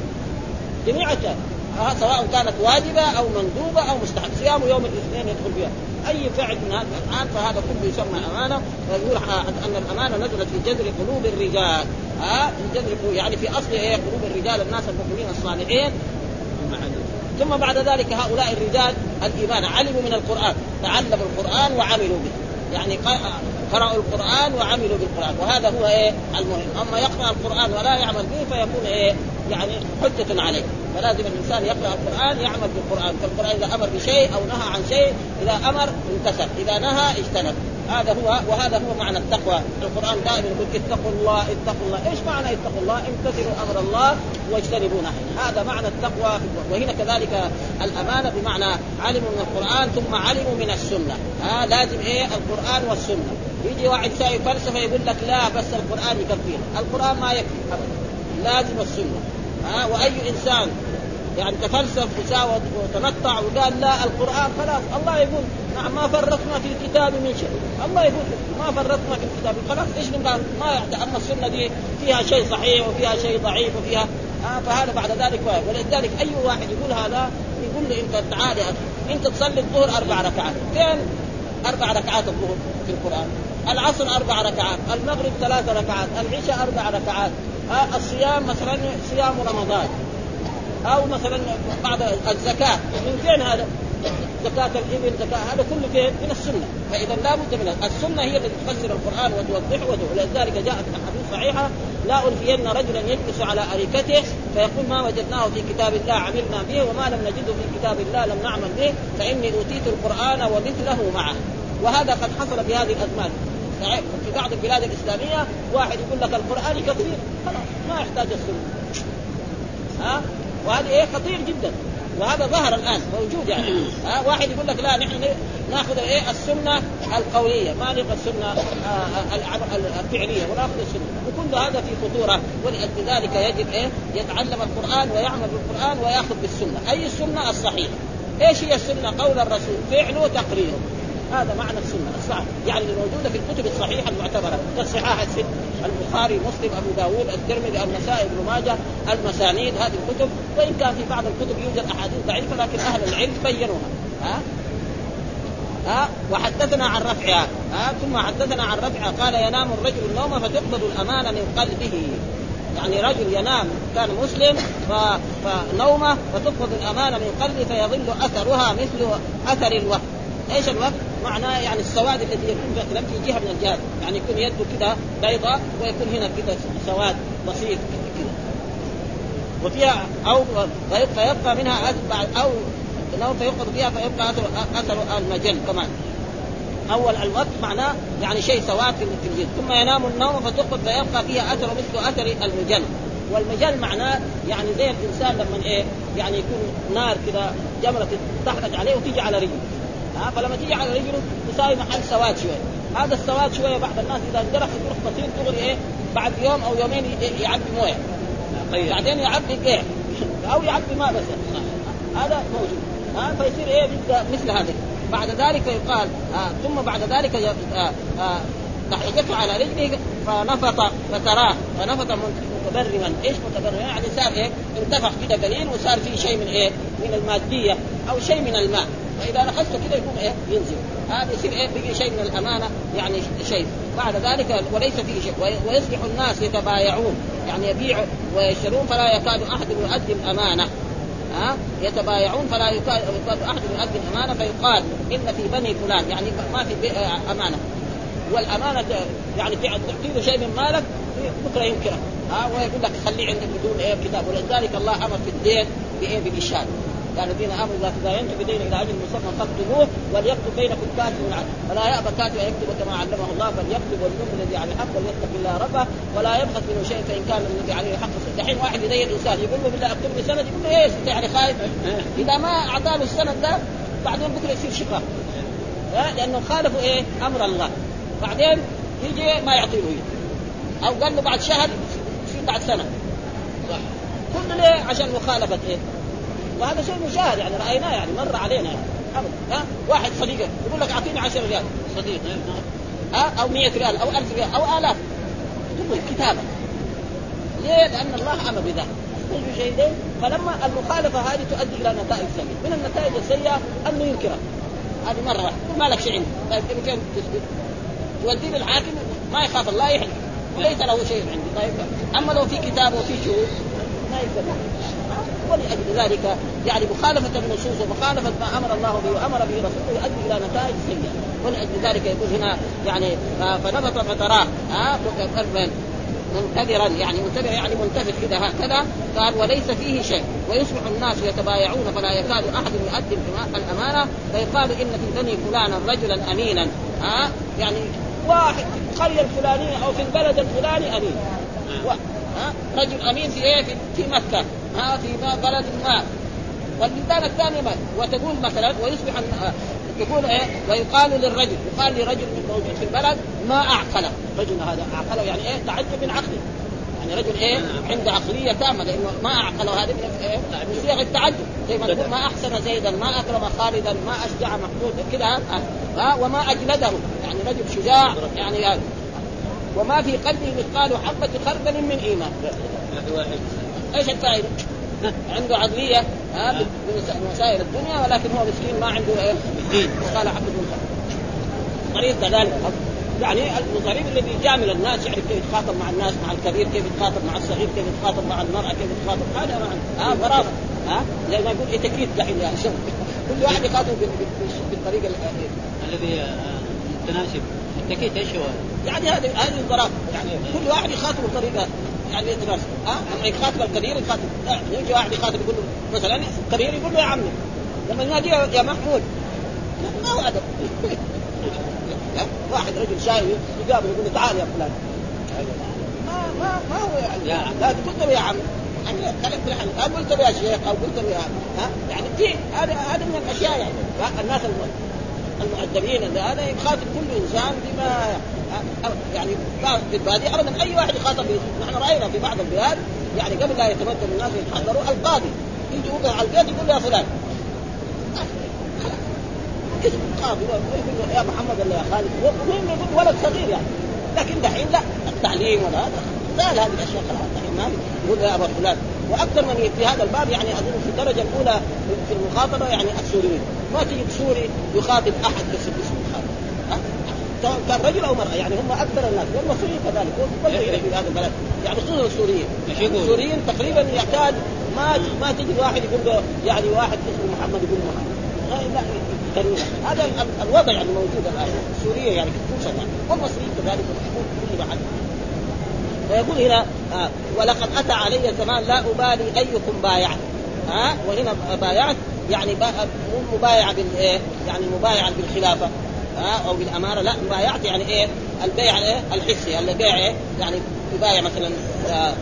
جميعها آه سواء كانت واجبة أو مندوبة أو مستحب. صيام يوم الاثنين يدخل فيها. أي فعل من هذا الان فهذا كله يسمى امانه ويقول ان الأمانة نزلت في جذر قلوب الرجال. ها في جذر يعني في أصل إيه؟ قلوب الرجال الناس المؤمنين الصالحين. ثم بعد ذلك هؤلاء الرجال الإيمان. علموا من القرآن. تعلموا القرآن وعملوا به. يعني قرأوا القرآن وعملوا بالقرآن. وهذا هو إيه؟ المهم. أما يقرأ القرآن ولا يعمل به فيكون إيه؟ يعني حجة عليه. فلازم الإنسان يقرأ القرآن يعمل بالقرآن. فالقرآن إذا أمر بشيء أو نهى عن شيء إذا أمر امتثل إذا نهى اجتنب. هذا هو وهذا هو معنى التقوى. القرآن دائما يقول اتقوا الله اتقوا الله. إيش معنى اتقوا الله؟ امتثلوا أمر الله واجتنبوا نهيه. هذا معنى التقوى. وهنا كذلك الأمانة بمعنى علموا من القرآن ثم علموا من السنة. ها لازم إيه؟ القرآن والسنة. يجي واحد ساوي فلسفة يقول لك لا بس القرآن يكفينا. القرآن ما يكفي ابدا. لازم السنة. ها وأي إنسان يعني تفلسف وساوى وتنطع وقال لا القرآن خلاص الله يقول نعم ما فرطنا في الكتاب من شيء. الله يقول ما فرطنا في الكتاب. خلاص إيش نقال؟ ما اما السنة دي فيها شيء صحيح وفيها شيء ضعيف وفيها آه فهذا بعد ذلك ولذلك أي واحد يقول هذا يقول له أنت تعال أنت تصلي الظهر أربع ركعات. فين أربع ركعات الظهر في القرآن؟ العصر أربع ركعات المغرب ثلاث ركعات العشاء أربع ركعات. الصيام مثلا صيام رمضان أو مثلا بعض الزكاة من فين هذا؟ زكاة الإبل زكاة هذا كله فين؟ من السنة، فإذا لا بد من السنة هي التي تفسر القرآن وتوضحه ولذلك جاءت الأحاديث صحيحة لا ألفين رجلا يجلس على أريكته فيقول ما وجدناه في كتاب الله عملنا به وما لم نجده في كتاب الله لم نعمل به فإني أوتيت القرآن ومثله معه وهذا قد حصل في هذه الأزمان في بعض البلاد الإسلامية واحد يقول لك القرآن كثير خلاص ما يحتاج السنة. ها؟ وهذا إيه؟ خطير جدا. وهذا ظهر الآن موجود يعني. ها؟ واحد يقول لك لا نحن ناخذ إيه؟ السنة القولية ما نبغى السنة آه، الفعلية وناخذ السنة. وكل هذا في خطورة. ولذلك يجب إيه؟ يتعلم القرآن ويعمل بالقرآن ويأخذ بالسنة. أي السنة الصحيحة؟ إيش هي السنة؟ قول الرسول فعله تقريره هذا معنى السنة الصحيح. يعني الموجوده في الكتب الصحيحة المعتبرة كالصحاح الست البخاري مسلم أبو داود الترمذي النسائي ابن ماجه المسانيد هذه الكتب. وإن كان في بعض الكتب يوجد أحاديث ضعيفة لكن أهل العلم بينوها. ها؟ ها؟ وحدثنا عن رفعها ها؟ ثم حدثنا عن رفعها قال ينام الرجل النوم فتقبض الامانه من قلبه. يعني رجل ينام كان مسلم فنومه فتقبض الامانه من قلبه فيظل أثرها مثل أثر الوهم. إيش الوقت؟ معناه يعني السواد الذي يكون مثلا في جهة من الجهات، يعني يكون يده كذا بيضاء ويكون هنا كذا سواد بسيط كذا. وفيها أو فيبقى منها بعد أو لو فيقبض فيها فيبقى اثر أثر المجل كمان. أول الوقت معناه يعني شيء سواد في الجلد، ثم ينام النوم فتقبض فيبقى فيها أثر مثل أثر المجل. والمجال معناه يعني زي الإنسان لما إيه يعني يكون نار كذا جمرة تحرق عليه وتيجي على رجله ها فلما تيجي على رجله تساوي محل سواد شوية. هذا السواد شوية بعض الناس إذا انجرح يروح بسيط دغري إيه؟ بعد يوم أو يومين يعبي موية. طيب. بعدين يعبي إيه؟ أو يعبي ماء بس. هذا موجود. ها فيصير إيه؟ مثل هذا بعد ذلك يقال آه ثم بعد ذلك آه آه على رجله فنفط فتراه فنفط متبرما. إيش متبرما؟ يعني صار إيه؟ انتفخ كده قليل وصار فيه شيء من إيه؟ من المادية أو شيء من الماء. فاذا نخست كذا يكون إيه؟ ينزل. هذا يصير إيه؟ بقي شيء من الأمانة يعني شيء. بعد ذلك وليس فيه شيء. ويصبح الناس يتبايعون. يعني يبيع ويشترون فلا يكاد أحد يؤدي الأمانة. ها؟ يتبايعون فلا يكاد أحد يؤدي الأمانة. فيقال إن في بني فلان. يعني ما في أمانة. والأمانة يعني تعطي له شيء من مالك بكرة ينكره. ها؟ ويقول لك خليه عندك بدون إيه؟ كتاب. ولذلك الله أمر في الدين بإيه؟ بالاشهاد قال الذين آمنوا إذا تداينتم بدين إلى أجل مسمى فاكتبوه وليكتب بينكم كاتب العدل فلا يأبى كاتب أن يكتب كما علمه الله فليكتب وليؤمن الذي عليه حق وليتق الله ربه ولا يبخس منه شيء فإن كان الذي عليه حق. دحين واحد يدين انسان يقول له بالله اكتب لي سند يقول له إيش يعني خايف. إذا ما اعطاه السند ده بعدين بكرة يصير شقاق لأنه خالفوا إيه؟ أمر الله. بعدين يجي ما يعطي له أو قال له بعد شهر يصير بعد سنة. صح كل ليه؟ عشان مخالفة إيه؟ وهذا شيء مشاهد يعني رأيناه يعني مر علينا يعني. ها؟ واحد صديقك يقول لك أعطيني 10 ريال. صديق ها؟ أو 100 ريال أو 1000 ريال أو آلاف. تقول كتابة. ليه؟ لأن الله أمر بذلك. شيئين فلما المخالفة هذه تؤدي إلى نتائج سيئة، من النتائج السيئة؟ أنه ينكرها. هذه مرة واحدة، ما لك شيء عنده، طيب كيف تثبت؟ توديه للحاكم ما يخاف الله يحلف، وليس له شيء عندي، طيب أما لو في كتاب وفي شهود ما يقدر. ولأجل ذلك يعني مخالفة النصوص ومخالفة ما أمر الله به وأمر به رسوله يؤدي إلى نتائج سيئة. ولأجل ذلك يقول هنا يعني فنبط فتراه ها منتظرا يعني منتظر يعني ملتفت كذا هكذا. قال وليس فيه شيء ويصبح الناس يتبايعون فلا يكاد أحد يؤدي الأمانة فيقال إن في بني فلانا رجلا أمينا ها يعني واحد في القرية الفلانية أو في البلد الفلاني أمين. ها؟ رجل أمين في إيه؟ في, في مكة. ها؟ في بلد ما. والبلدان الثانية ما وتقول مثلا ويصبح تقول إيه؟ ويقال للرجل يقال لرجل موجود في البلد ما أعقله. رجل هذا أعقله يعني إيه؟ تعجب من عقله. يعني رجل إيه؟ عنده عقلية تامة لأنه ما أعقله هذه من من صيغ التعجب. زي ما تقول ما أحسن زيدا ما أكرم خالدا ما أشجع محمود. كذا ها؟ وما أجلده. يعني رجل شجاع يعني هذا. وما في قلبه مثقال حبة خردل من إيمان. إيش الفائدة؟ عنده عقلية ها بمسائل الدنيا ولكن هو مسكين ما عنده إيه؟ مثقال حبة من خردل. مريض كذلك يعني المصاريف الذي يجامل الناس يعرف كيف يتخاطب مع الناس مع الكبير كيف يتخاطب مع الصغير كيف يتخاطب مع المرأة كيف يتخاطب هذا ها فرافة ها زي ما يقول إتيكيت دحين يعني كل واحد يخاطب بالطريقة الذي متناسب. التكيت إيش هو؟ يعني هذه هذه الظرافه يعني كل واحد يخاطب بطريقه يعني يتناسب ها؟ لما يخاطب الكبير يخاطب يجي واحد يخاطب يقول له مثلا الكبير يقول له يا عمي لما ينادي يا محمود. ما هو أدب. واحد رجل شايب يقابل يقول له تعال يا فلان. ما ما ما هو يعني لا قلت له يا عم يعني كلام أو قلت له يا شيخ أو قلت له يا ها؟ يعني في هذا هذا من الأشياء يعني. الناس المؤدبين هذا يخاطب كل إنسان بما يعني في البادية ابدا أي واحد يخاطب نحن رأينا في بعض البلاد يعني قبل لا يتمكن الناس يتحضروا القاضي يجي على البيت يقول يا فلان. اسم قاضي يا محمد ولا يا خالد؟ ومين يقول ولد صغير يعني. لكن دحين لا. التعليم ولا هذا. زال هذه الاشياء خلاص. دحين ما يقول يا ابا فلان. وأكثر من في هذا الباب يعني أظن في الدرجة الأولى في المخاطبة يعني السوريين. ما تجد سوري يخاطب أحد بس سواء كان رجل أو مرأة يعني هم أكثر الناس والمصريين كذلك في هذا البلد. يعني خصوصا السوريين. السوريين تقريبا يحتاج ما ما تجد واحد يقول له يعني واحد اسمه محمد يقول محمد. لا هذا الوضع يعني موجود الآن. السوريه يعني خصوصا والمصريين كذلك كل محل فيقول هنا آه ولقد أتى علي زمان لا أبالي أيكم بايعت ها آه وهنا بايعت يعني مو مبايعة بالايه؟ يعني مبايعة بالخلافة. ها أو بالاماره لا مبايعت يعني إيه؟ البيع إيه؟ الحسي البيع إيه؟ يعني يبايع مثلا آه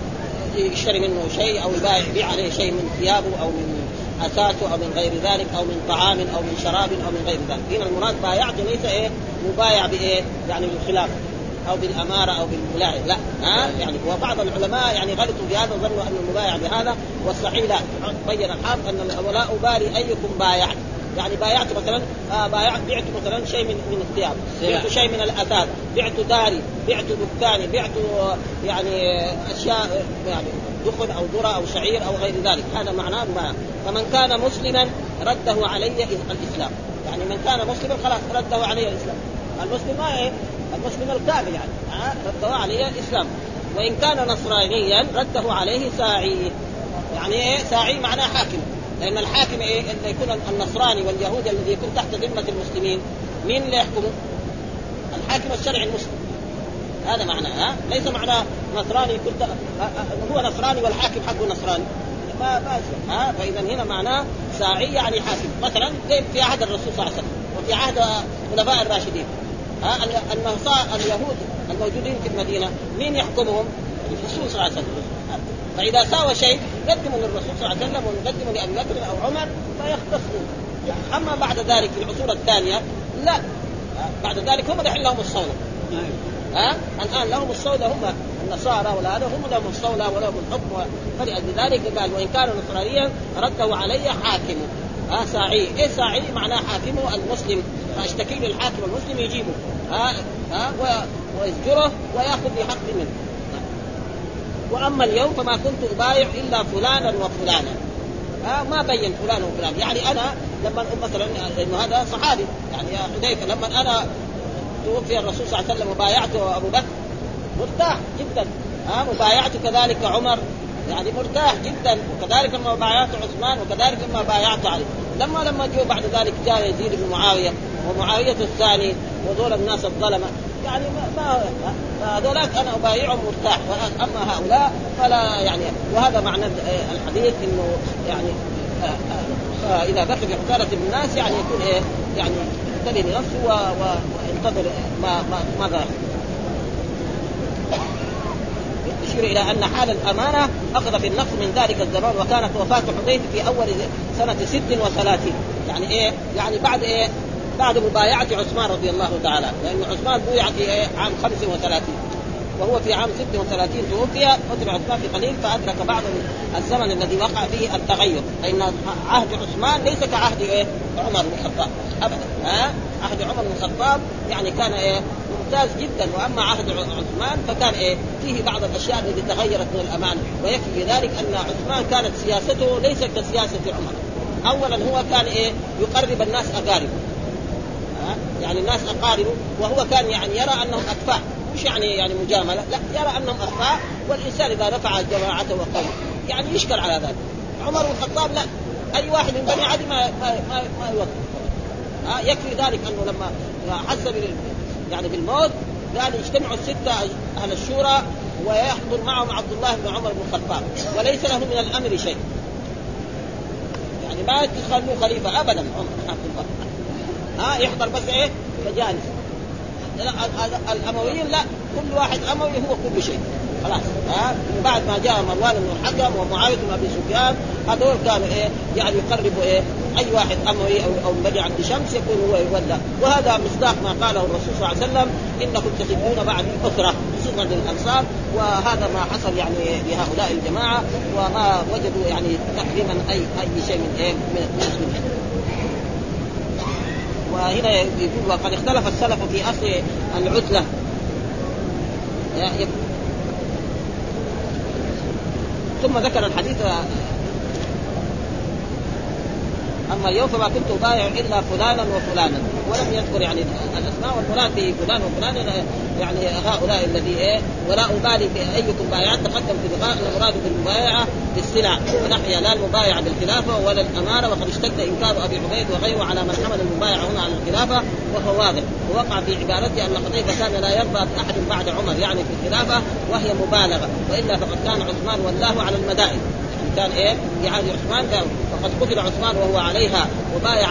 يشتري منه شيء أو يبايع يبيع عليه شيء من ثيابه أو من اثاثه أو من غير ذلك أو من طعام أو من شراب أو من غير ذلك، هنا المراد بايعت ليس إيه؟ مبايع بإيه؟ يعني بالخلافه أو بالأمارة أو بالولايه لا ها يعني وبعض العلماء يعني غلطوا في هذا ظنوا أن المبايع بهذا والصحيح لا بين الحافظ أن ولا أبالي أيكم بايعت يعني بايعت مثلا آه بايعت بعت مثلا شيء من من الثياب. بعت شيء من الأثاث. بعت داري. بعت دكاني بعت يعني أشياء يعني دخن أو ذرة أو شعير أو غير ذلك. هذا معناه ما. فمن كان مسلما رده علي الإسلام. يعني من كان مسلما خلاص رده علي الإسلام. المسلم ما إيه؟ المسلم الكامل يعني. رده عليه الإسلام. وإن كان نصرانيا رده عليه ساعي. يعني إيه؟ ساعي معناه حاكم. لأن الحاكم إيه؟ اللي يكون النصراني واليهودي الذي يكون تحت ذمة المسلمين. مين اللي يحكمه؟ الحاكم الشرعي المسلم. هذا معناه ها؟ ليس معناه نصراني كنت هو نصراني والحاكم حقه نصراني. ما ما ها؟ فاذا هنا معناه ساعي يعني حاكم. مثلا زي في عهد الرسول صلى الله عليه وسلم وفي عهد خلفاء الراشدين ها؟ اليهود الموجودين في المدينة مين يحكمهم؟ الرسول صلى الله عليه وسلم. فإذا ساوى شيء يقدمه للرسول صلى الله عليه وسلم ويقدمه لأبي بكر أو عمر فيختص أما بعد ذلك في العصور الثانية لا. بعد ذلك هم دحين لهم الصوله ها؟ الآن لهم الصوله هم النصارى ولا هذا هم لهم الصوله ولهم الحكم. فلأجل ذلك قال وإن كان نصرانيا رده علي حاكم. ها ساعي. إيه ساعي؟ معناه حاكمه المسلم. فأشتكي للحاكم المسلم يجيبه. ها؟ ها؟ ويزجره ويأخذ بحق منه. وأما اليوم فما كنت أبايع إلا فلانا وفلانا. ها ما بين فلان وفلان. يعني أنا لما مثلا إنه هذا صحابي. يعني يا حذيفة لما أنا توفي الرسول صلى الله عليه وسلم وبايعته أبو بكر مرتاح جدا. ها مبايعته كذلك عمر. يعني مرتاح جدا. وكذلك لما بايعته عثمان وكذلك لما بايعته علي. لما لما جو بعد ذلك جاء يزيد بن معاوية ومعاوية الثاني وذول الناس الظلمة. يعني ما هذولاك أنا أبايعهم مرتاح أما هؤلاء فلا يعني وهذا معنى الحديث إنه يعني فاذا بقي في حكاله الناس يعني يكون إيه يعني ينتبه لنفسه وينتظر ما ما ماذا يشير إلى أن حال الأمانة أخذ في من ذلك الزمان وكانت وفاة حذيفة في أول سنة ست وثلاثين يعني إيه؟ يعني بعد إيه؟ بعد مبايعة عثمان رضي الله تعالى. لأن عثمان بويع في إيه؟ عام 35 وهو في عام 36 توفي. قتل عثمان في قليل فأدرك بعض الزمن الذي وقع فيه التغير. فإن عهد عثمان ليس كعهد إيه؟ عمر بن الخطاب أبدا. ها؟ عهد عمر بن الخطاب يعني كان إيه؟ ممتاز جدا. وأما عهد عثمان فكان إيه؟ فيه بعض الأشياء التي تغيرت من الأمان. ويكفي في ذلك أن عثمان كانت سياسته ليست كسياسة عمر. اولا هو كان إيه؟ يقرب الناس أقاربه. يعني الناس اقاربه وهو كان يعني يرى أنهم اكفاء مش يعني يعني مجاملة لا يرى أنهم اكفاء والإنسان إذا رفع جماعته وقومه يعني يشكل على ذلك. عمر بن الخطاب لا أي واحد من بني عدي ما ما ما, ما يوقف. ها يكفي ذلك أنه لما حس يعني بالموت قال يجتمعوا الستة أهل الشورى ويحضر معهم عبد الله بن عمر بن الخطاب وليس له من الأمر شيء. يعني ما تخلوه خليفة ابدا عمر ها يحضر بس إيه؟ مجالس. الأمويين لا كل واحد أموي هو كل شيء. خلاص ها؟ من بعد ما جاء مروان بن الحكم ومعاوية بن أبي سفيان هذول كانوا إيه؟ يعني يقربوا إيه؟ أي واحد أموي أو أو بني عبد شمس يكون هو يولى. وهذا مصداق ما قاله الرسول صلى الله عليه وسلم إنكم تحبون بعد اثره صفه للانصار وهذا ما حصل يعني لهؤلاء الجماعة وما وجدوا يعني تحريما أي أي شيء من إيه؟ من المسلمين وهنا يقول وقد اختلف السلف في اصل العزله ثم ذكر الحديث أما اليوم فما كنت ابايع إلا فلانا وفلانا. ولم يذكر يعني الأسماء والمراد فلان وفلان يعني هؤلاء الذي إيه ولا أبالي بايكم بايعت تقدم في اللقاء المراد بالمبايعة بالسلع. ونحيا لا المبايعة بالخلافة ولا الأمانة. وقد اشتد إنكار أبي عبيد وغيره على من حمل المبايعة هنا على الخلافة وهو واضح. ووقع في عبارته أن حذيفه كان لا يرضى باحد بعد عمر يعني في الخلافة وهي مبالغة. وإلا فقد كان عثمان والله على المدائن. كان إيه عهد عثمان وقد قتل عثمان وهو عليها وبايع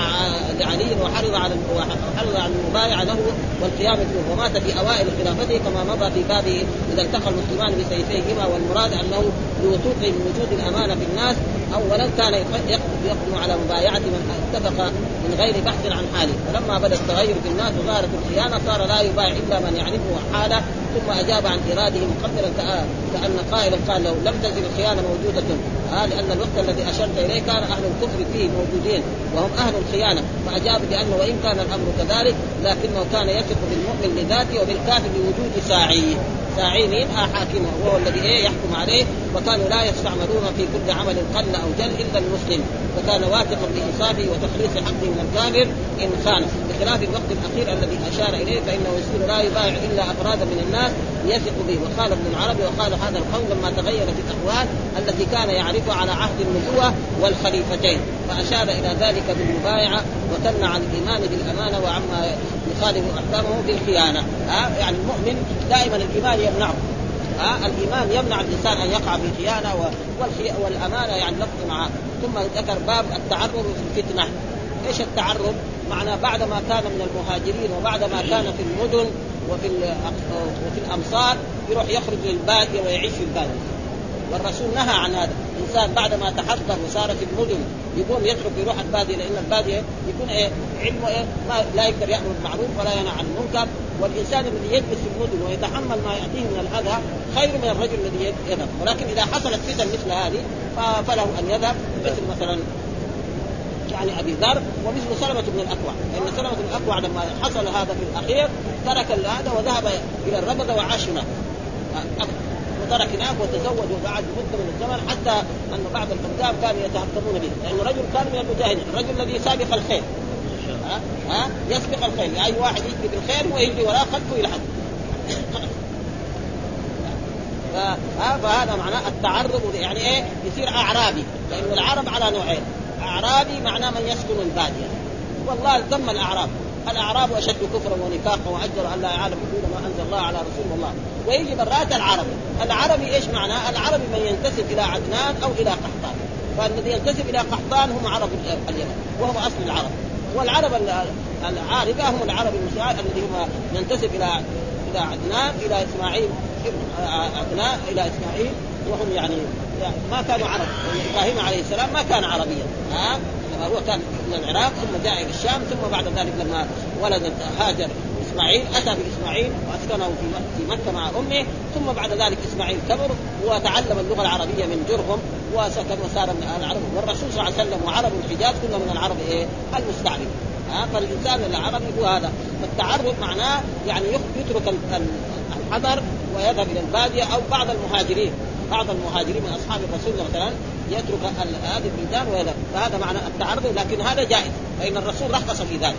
لعلي وحرض على وحرض على المبايعه له والقيام به ومات في أوائل خلافته كما مضى في باب إذا التقى المسلمان بسيفيهما والمراد أنه لوثوق وجود الأمانة في الناس اولا كان يقدم على مبايعة من اتفق من غير بحث عن حاله. فلما بدا التغير في الناس وظهرت الخيانة صار لا يبايع إلا من يعرفه حاله ثم أجاب عن إراده مقدرا كأن قائلا قال لو لم تزل الخيانة موجودة. آه لأن الوقت الذي أشرت إليه كان أهل الكفر فيه موجودين وهم أهل الخيانة. فأجاب بأنه وإن كان الأمر كذلك لكنه كان يثق بالمؤمن لذاته وبالكافر لوجود ساعيه. ساعي مين؟ آه حاكمه وهو الذي إيه يحكم عليه وكانوا لا يستعملون في كل عمل قل أو جل إلا المسلم. فكان واثقا بإنصافه وتخليص حقه من الكافر إن خان بخلاف الوقت الأخير الذي أشار إليه فإنه يصير لا يبايع إلا افرادا من الناس يثق به. وقال ابن العربي وقال هذا القول لما تغيرت الاحوال التي كان يعرفها على عهد النبوة والخليفتين. فأشار إلى ذلك بالمبايعة وتمنع عن الإيمان بالأمانة وعما يخالف أحكامه بالخيانة. ها؟ يعني المؤمن دائما الإيمان يمنعه ها الإيمان يمنع الإنسان أن يقع في خيانة والأمانة يعني لفظ معه. ثم ذكر باب التعرض في الفتنة. إيش التعرض؟ معنى بعد ما كان من المهاجرين وبعد ما كان في المدن وفي وفي الأمصار يروح يخرج للبادية ويعيش في البادية. والرسول نهى عن هذا. الإنسان بعد ما تحضر وصار في المدن يقوم يترك يروح البادية لأن البادية يكون إيه علمه إيه ما لا يقدر يأمر بالمعروف ولا ينهى عن المنكر. والإنسان الذي يجلس في المدن ويتحمل ما يأتيه من الأذى خير من الرجل الذي يذهب. ولكن إذا حصلت فتن مثل هذه فله أن يذهب مثل مثلا يعني أبي ذر ومثل سلمة بن الأكوع. لأن سلمة بن الأكوع لما حصل هذا في الأخير ترك هذا وذهب إلى الربذه وعاش هناك. وترك هناك وتزوج وبعد مدة من الزمن حتى أن بعض الحكام كانوا يتهكمون به. لأنه رجل كان من المجاهدين. الرجل الذي سابق الخير. ها؟ ها؟ يسبق الخير. اي واحد يجري بالخير ويجري وراه خلفه حد. فهذا معناه التعرض يعني إيه؟ يصير أعرابي. لأنه العرب على نوعين. أعرابي معناه من يسكن البادية. والله ذم الأعراب. الأعراب أشد كفرا ونفاقا وأجدر أن لا يعلم حدود ما أنزل الله على رسول الله. ويجي مرات العربي. العربي إيش معناه؟ العربي من ينتسب إلى عدنان أو إلى قحطان. فالذي ينتسب إلى قحطان هم عرب اليمن وهم أصل العرب. والعرب العاربة هم العرب المساعد الذي هم ينتسب إلى إلى عدنان إلى إسماعيل عدنان إلى إسماعيل وهم يعني ما كانوا عرب. إبراهيم عليه السلام ما كان عربيا. ها؟ هو كان من العراق ثم جاء إلى الشام ثم بعد ذلك لما ولدت هاجر إسماعيل أتى بإسماعيل وأسكنه في مكة مع أمه ثم بعد ذلك إسماعيل كبر وتعلم اللغة العربية من جرهم وسكن وصار من العرب. والرسول صلى الله عليه وسلم وعرب الحجاز كلهم من العرب إيه؟ المستعرب ها فالإنسان العربي هو هذا. فالتعرب معناه يعني يترك الحضر ويذهب إلى البادية أو بعض المهاجرين. بعض المهاجرين من أصحاب الرسول مثلا يترك هذه البلدان ويذهب فهذا معنى التعرض لكن هذا جائز. فإن الرسول رخص في ذلك.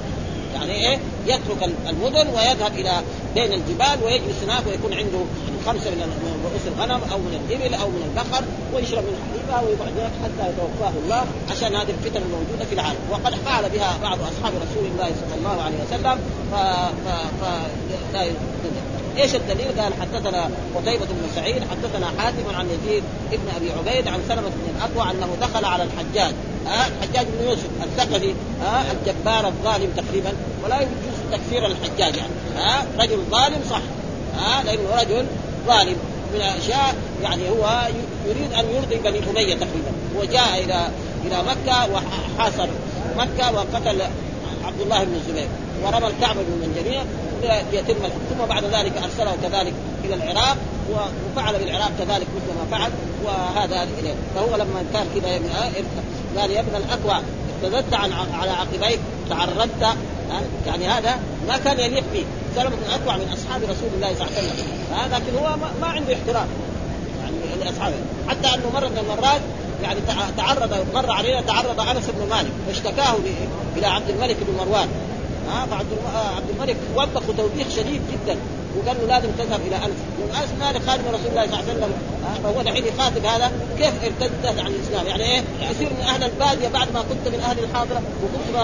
يعني إيه؟ يترك المدن ويذهب إلى بين الجبال ويجلس هناك ويكون عنده خمسة من رؤوس الغنم أو من الإبل أو من البقر ويشرب من حليبها ويقعد هناك حتى يتوفاه الله عشان هذه الفتن الموجودة في العالم. وقد فعل بها بعض أصحاب رسول الله صلى الله عليه وسلم ف, ف... ف... لا إيش الدليل؟ قال حدثنا قتيبة بن سعيد حدثنا حاتم عن يزيد ابن أبي عبيد عن سلمة بن الاكوع أنه دخل على الحجاج. آه الحجاج بن يوسف الثقفي آه الجبار الظالم تقريبا ولا يجوز تكفير الحجاج يعني. آه رجل ظالم صح. آه لأنه رجل ظالم. من الاشياء يعني هو يريد أن يرضي بني أمية تقريبا. وجاء إلى إلى مكة وحاصر مكة وقتل عبد الله بن الزبير. ورمى الكعبة بالمنجنية ليتم ثم بعد ذلك أرسله كذلك إلى العراق وفعل بالعراق كذلك مثل ما فعل وهذا إليه. فهو لما كان كذا قال يا ابن الاكوع ارتدت عن على عقبيك تعرضت يعني هذا ما كان يليق به سلمة بن الاكوع من أصحاب رسول الله صلى الله عليه وسلم. لكن هو ما, عنده احترام. يعني لأصحابه. حتى أنه مرة من المرات يعني تعرض مر علينا تعرض أنس بن مالك واشتكاه إلى عبد الملك بن مروان. ها فعبد آه، عبد الملك وبخه توبيخ شديد جدا. وقال له لازم تذهب إلى انس انس مالك خادم رسول الله صلى الله عليه وسلم. فهو دحين يخاطب هذا كيف ارتدت عن الإسلام؟ يعني إيه؟ يصير من أهل البادية بعد ما كنت من أهل الحاضرة وكنت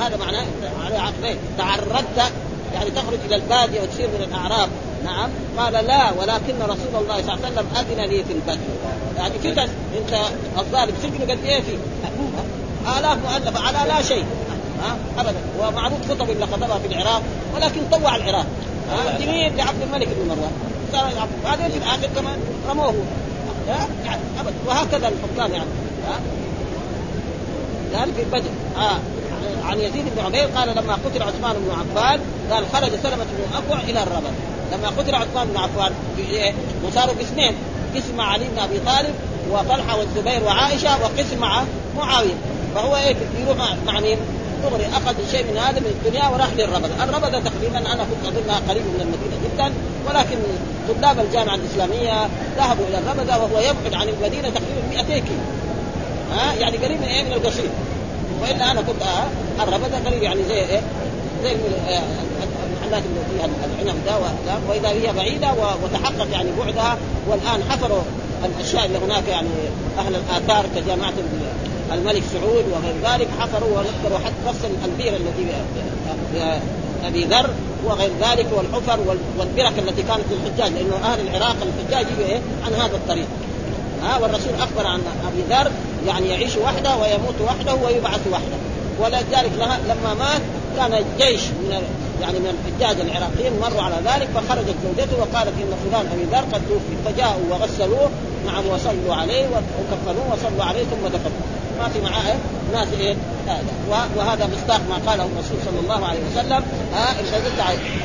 هذا معناه على عقبين تعرضت يعني تخرج إلى البادية وتصير من الأعراب. نعم. قال لا ولكن رسول الله صلى الله عليه وسلم أذن لي في البدء. يعني فتن أنت الظالم. سجن قد إيه في آلاف مؤلفة على لا شيء. ها؟ ابدا. ومعروف خطب اللي خطبها في العراق ولكن طوع العراق. لمين؟ لعبد الملك بن مروان. بعدين في الآخر كمان رموه. يعني ابدا. وهكذا الحكام يعني. قال في بدر. آه عن يزيد بن عبيد قال لما قتل عثمان بن عفان قال خرج سلمة بن أكوع إلى الربذ لما قتل عثمان بن عفان وصاروا قسمين. قسم مع علي بن أبي طالب وطلحة والزبير وعائشة وقسم مع معاوية. فهو إيه؟ يروح مع مين؟ دغري أخذ شيء من هذا من الدنيا وراح للربذ، الربذ تقريبا أنا كنت اظنها قريب من المدينة جدا ولكن طلاب الجامعة الإسلامية ذهبوا إلى الربذ وهو يبعد عن المدينة تقريبا 200 كيلو. ها يعني قريب من إيه؟ من القصير. وإلا أنا كنت آه الربذ قريب يعني زي إيه؟ زي آه، المحلات اللي فيها العنب ده وإذا هي بعيدة وتحقق يعني بعدها والآن حفروا الأشياء اللي هناك يعني أهل الآثار كجامعة الملك سعود وغير ذلك حفروا وذكروا حتى نفس البير التي أبي ذر وغير ذلك والحفر والبرك التي كانت للحجاج لأنه أهل العراق الحجاج إيه؟ عن هذا الطريق. ها والرسول أخبر عن أبي ذر يعني يعيش وحده ويموت وحده ويبعث وحده. ولذلك لما مات كان جيش من يعني من الحجاج العراقيين مروا على ذلك فخرجت زوجته وقالت إن فلان أبي ذر قد توفي فجاءوا وغسلوه نعم وصلوا عليه وكفنوه وصلوا عليه ثم دفنوه. ما في معاه إيه؟ ناس إيه؟ وهذا مصداق ما قاله الرسول صلى الله عليه وسلم. ها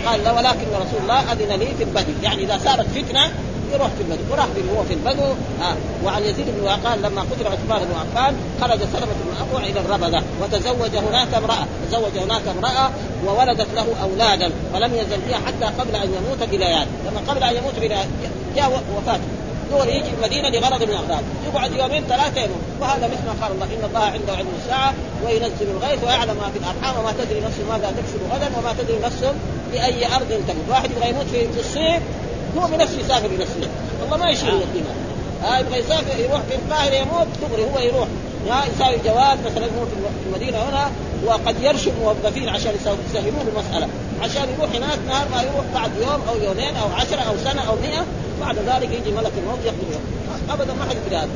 قال لا ولكن رسول الله أذن لي في البدو. يعني إذا صارت فتنة يروح في البدو وراح هو في البدو آه. وعن يزيد بن وقال لما قتل عثمان بن عفان خرج سلمة بن أبوع إلى الربذة وتزوج هناك امرأة تزوج هناك امرأة وولدت له أولادا ولم يزل فيها حتى قبل أن يموت بليال. لما قبل أن يموت بليال جاء وفاته دول يجي المدينة لغرض من الاغراض يقعد يومين ثلاثة يموت. وهذا مثل ما قال الله إن الله عنده علم الساعة وينزل الغيث ويعلم ما في الأرحام وما تدري نفس ماذا تكسب غدا وما تدري نفس بأي أرض تموت. واحد يبغى يموت في الصيف هو بنفسه يسافر بنفسه. الله ما يشيل الدماء ها يبغى يسافر يروح في القاهره يموت دغري هو يروح. يساوي جواز مثلا هو في المدينة هنا وقد يرشد موظفين عشان يسهلون المسألة. عشان يروح هناك نهار ما يروح بعد يوم أو يومين أو عشرة أو سنة أو مئة بعد ذلك يجي ملك الموت يقتله ابدا ما حد هذا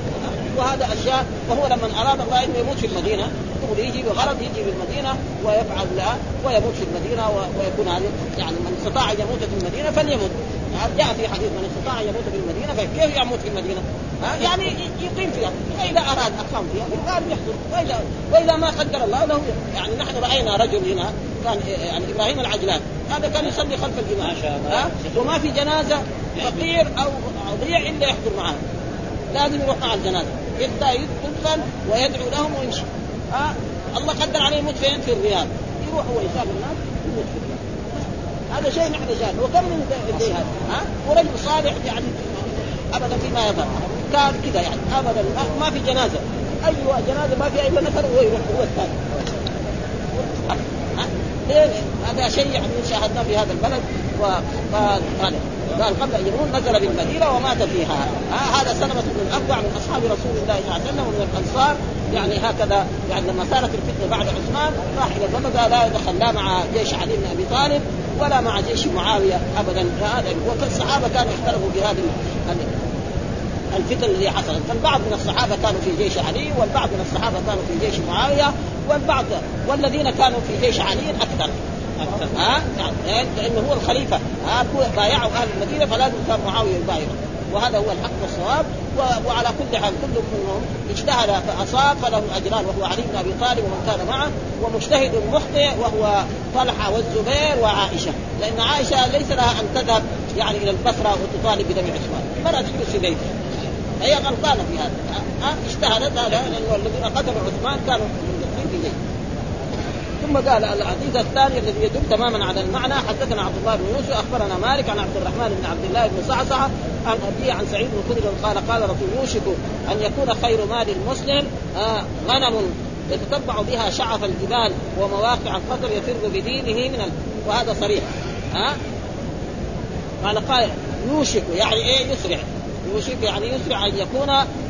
وهذا أشياء وهو لما أراد الله إنه يموت في المدينة. يقول يجي بغرض يجي بالمدينة ويفعل لها ويموت في المدينة ويكون هذا يعني من استطاع أن يموت في المدينة فليمت جاء في حديث من استطاع أن يموت في المدينة فكيف يموت في المدينة؟ يعني يقيم فيها. واذا أراد أقام فيها بالغالب يحصل. واذا واذا ما قدر الله له. يعني نحن رأينا رجل هنا كان يعني إبراهيم العجلان. هذا كان يصلي خلف الإمام. ها؟ وما في جنازة فقير أو ضيع إلا يحضر معه. لازم يروح مع الجنازة. يدخل ويدعو لهم ويمشي. ها؟ الله قدر عليه يموت فين؟ في الرياض. يروح هو يسافر الناس يموت في الرياض هذا شيء نحن شاهد وكم من زي هذا؟ ها؟ ورجل صالح يعني ابدا فيما يظهر. كان كذا يعني. ابدا. ما في جنازة. اي جنازة ما في الا نفر وهو هو الثاني. هذا شيء يعني شاهدناه في هذا البلد. وقال قال قبل أن يموت نزل بالمدينة ومات فيها. آه هذا سلمة بن الاكوع من أصحاب رسول الله صلى الله عليه وسلم ومن الأنصار. يعني هكذا يعني لما صارت الفتنة بعد عثمان راح إلى الرمضة لا يدخل لا مع جيش علي بن أبي طالب. ولا مع جيش معاوية ابدا. هذا والصحابه كانوا اختلفوا بهذه الفتن اللي حصلت. فالبعض من الصحابة كانوا في جيش علي والبعض من الصحابة كانوا في جيش معاوية والبعض والذين كانوا في جيش علي أكثر. ها؟ يعني لأنه هو الخليفة. ها؟ بايعوا أهل المدينة فلازم كان معاوية يبايعه وهذا هو الحق والصواب وعلى كل حال كل منهم اجتهد فأصاب فله أجران وهو علي بن أبي طالب ومن كان معه ومجتهد مخطئ وهو طلحة والزبير وعائشة لأن عائشة ليس لها أن تذهب يعني إلى البصرة وتطالب بدم عثمان مرأة تجلس في بيتها. هي غلطانة في هذا. اجتهدت هذا لأنه الذين قتلوا عثمان كانوا في بيت ثم قال الحديث الثاني الذي يدل تماما على المعنى حدثنا عبد الله بن يوسف أخبرنا مالك عن عبد الرحمن بن عبد الله بن صعصعة عن ابي عن سعيد بن خدر قال قال رسول يوشك أن يكون خير مال المسلم آه غنم يتتبع بها شعف الجبال ومواقع الخطر يفر بدينه من ال... وهذا صريح ها قال قال يوشك يعني إيه؟ يسرع يوشك يعني يسرع أن يكون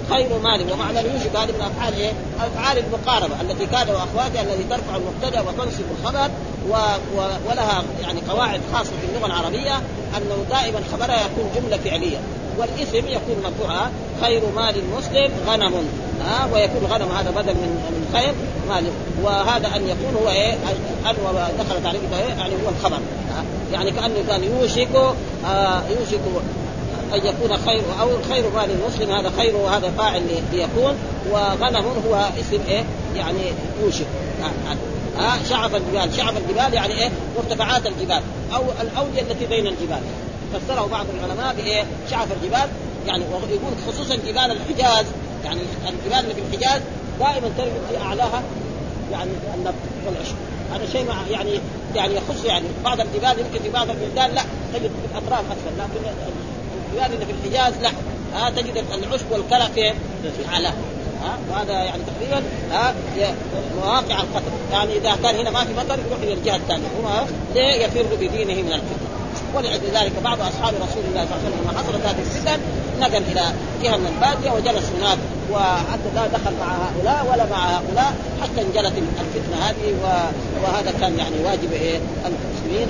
خير مال ومعنى يوشك هذه من أفعال إيه؟ أفعال المقاربة التي كان وأخواتها التي ترفع المبتدأ وتنصب الخبر و... و... ولها يعني قواعد خاصة في اللغة العربية أنه دائما خبرها يكون جملة فعلية. والاسم يكون مرفوعا. خير مال المسلم غنم. ها؟ ويكون غنم هذا بدل من من خير مال. وهذا أن يكون هو إيه؟ أن دخلت عليه يعني هو الخبر. يعني كأنه كان يوشك آه يوشك أن يكون خير أو خير مال المسلم هذا خير وهذا فاعل ليكون. وغنم هو اسم إيه؟ يعني يوشك. ها شعب الجبال. شعب الجبال يعني إيه؟ مرتفعات الجبال. أو الأودية التي بين الجبال. فسره بعض العلماء بإيه؟ شعب الجبال. يعني ويقول خصوصا جبال الحجاز. يعني الجبال اللي في الحجاز دائما تجد في أعلاها يعني النبت والعشب. هذا شيء يعني يعني يخص يعني بعض الجبال يمكن في بعض البلدان لا تجد في الأطراف أكثر لكن اللي في الحجاز لا. ها تجد العشب والكلى في اعلاها ها وهذا يعني تقريبا ها مواقع القتل. يعني إذا كان هنا ما في مطر يروح إلى الجهة الثانية. هو ليه يفر بدينه من الفتنة؟ ولذلك بعض أصحاب رسول الله صلى الله عليه وسلم لما حصلت هذه الفتن نقل إلى جهة من الباديه وجلس هناك وحتى لا دخل مع هؤلاء ولا مع هؤلاء حتى انجلت الفتنة هذه وهذا كان يعني واجب إيه المسلمين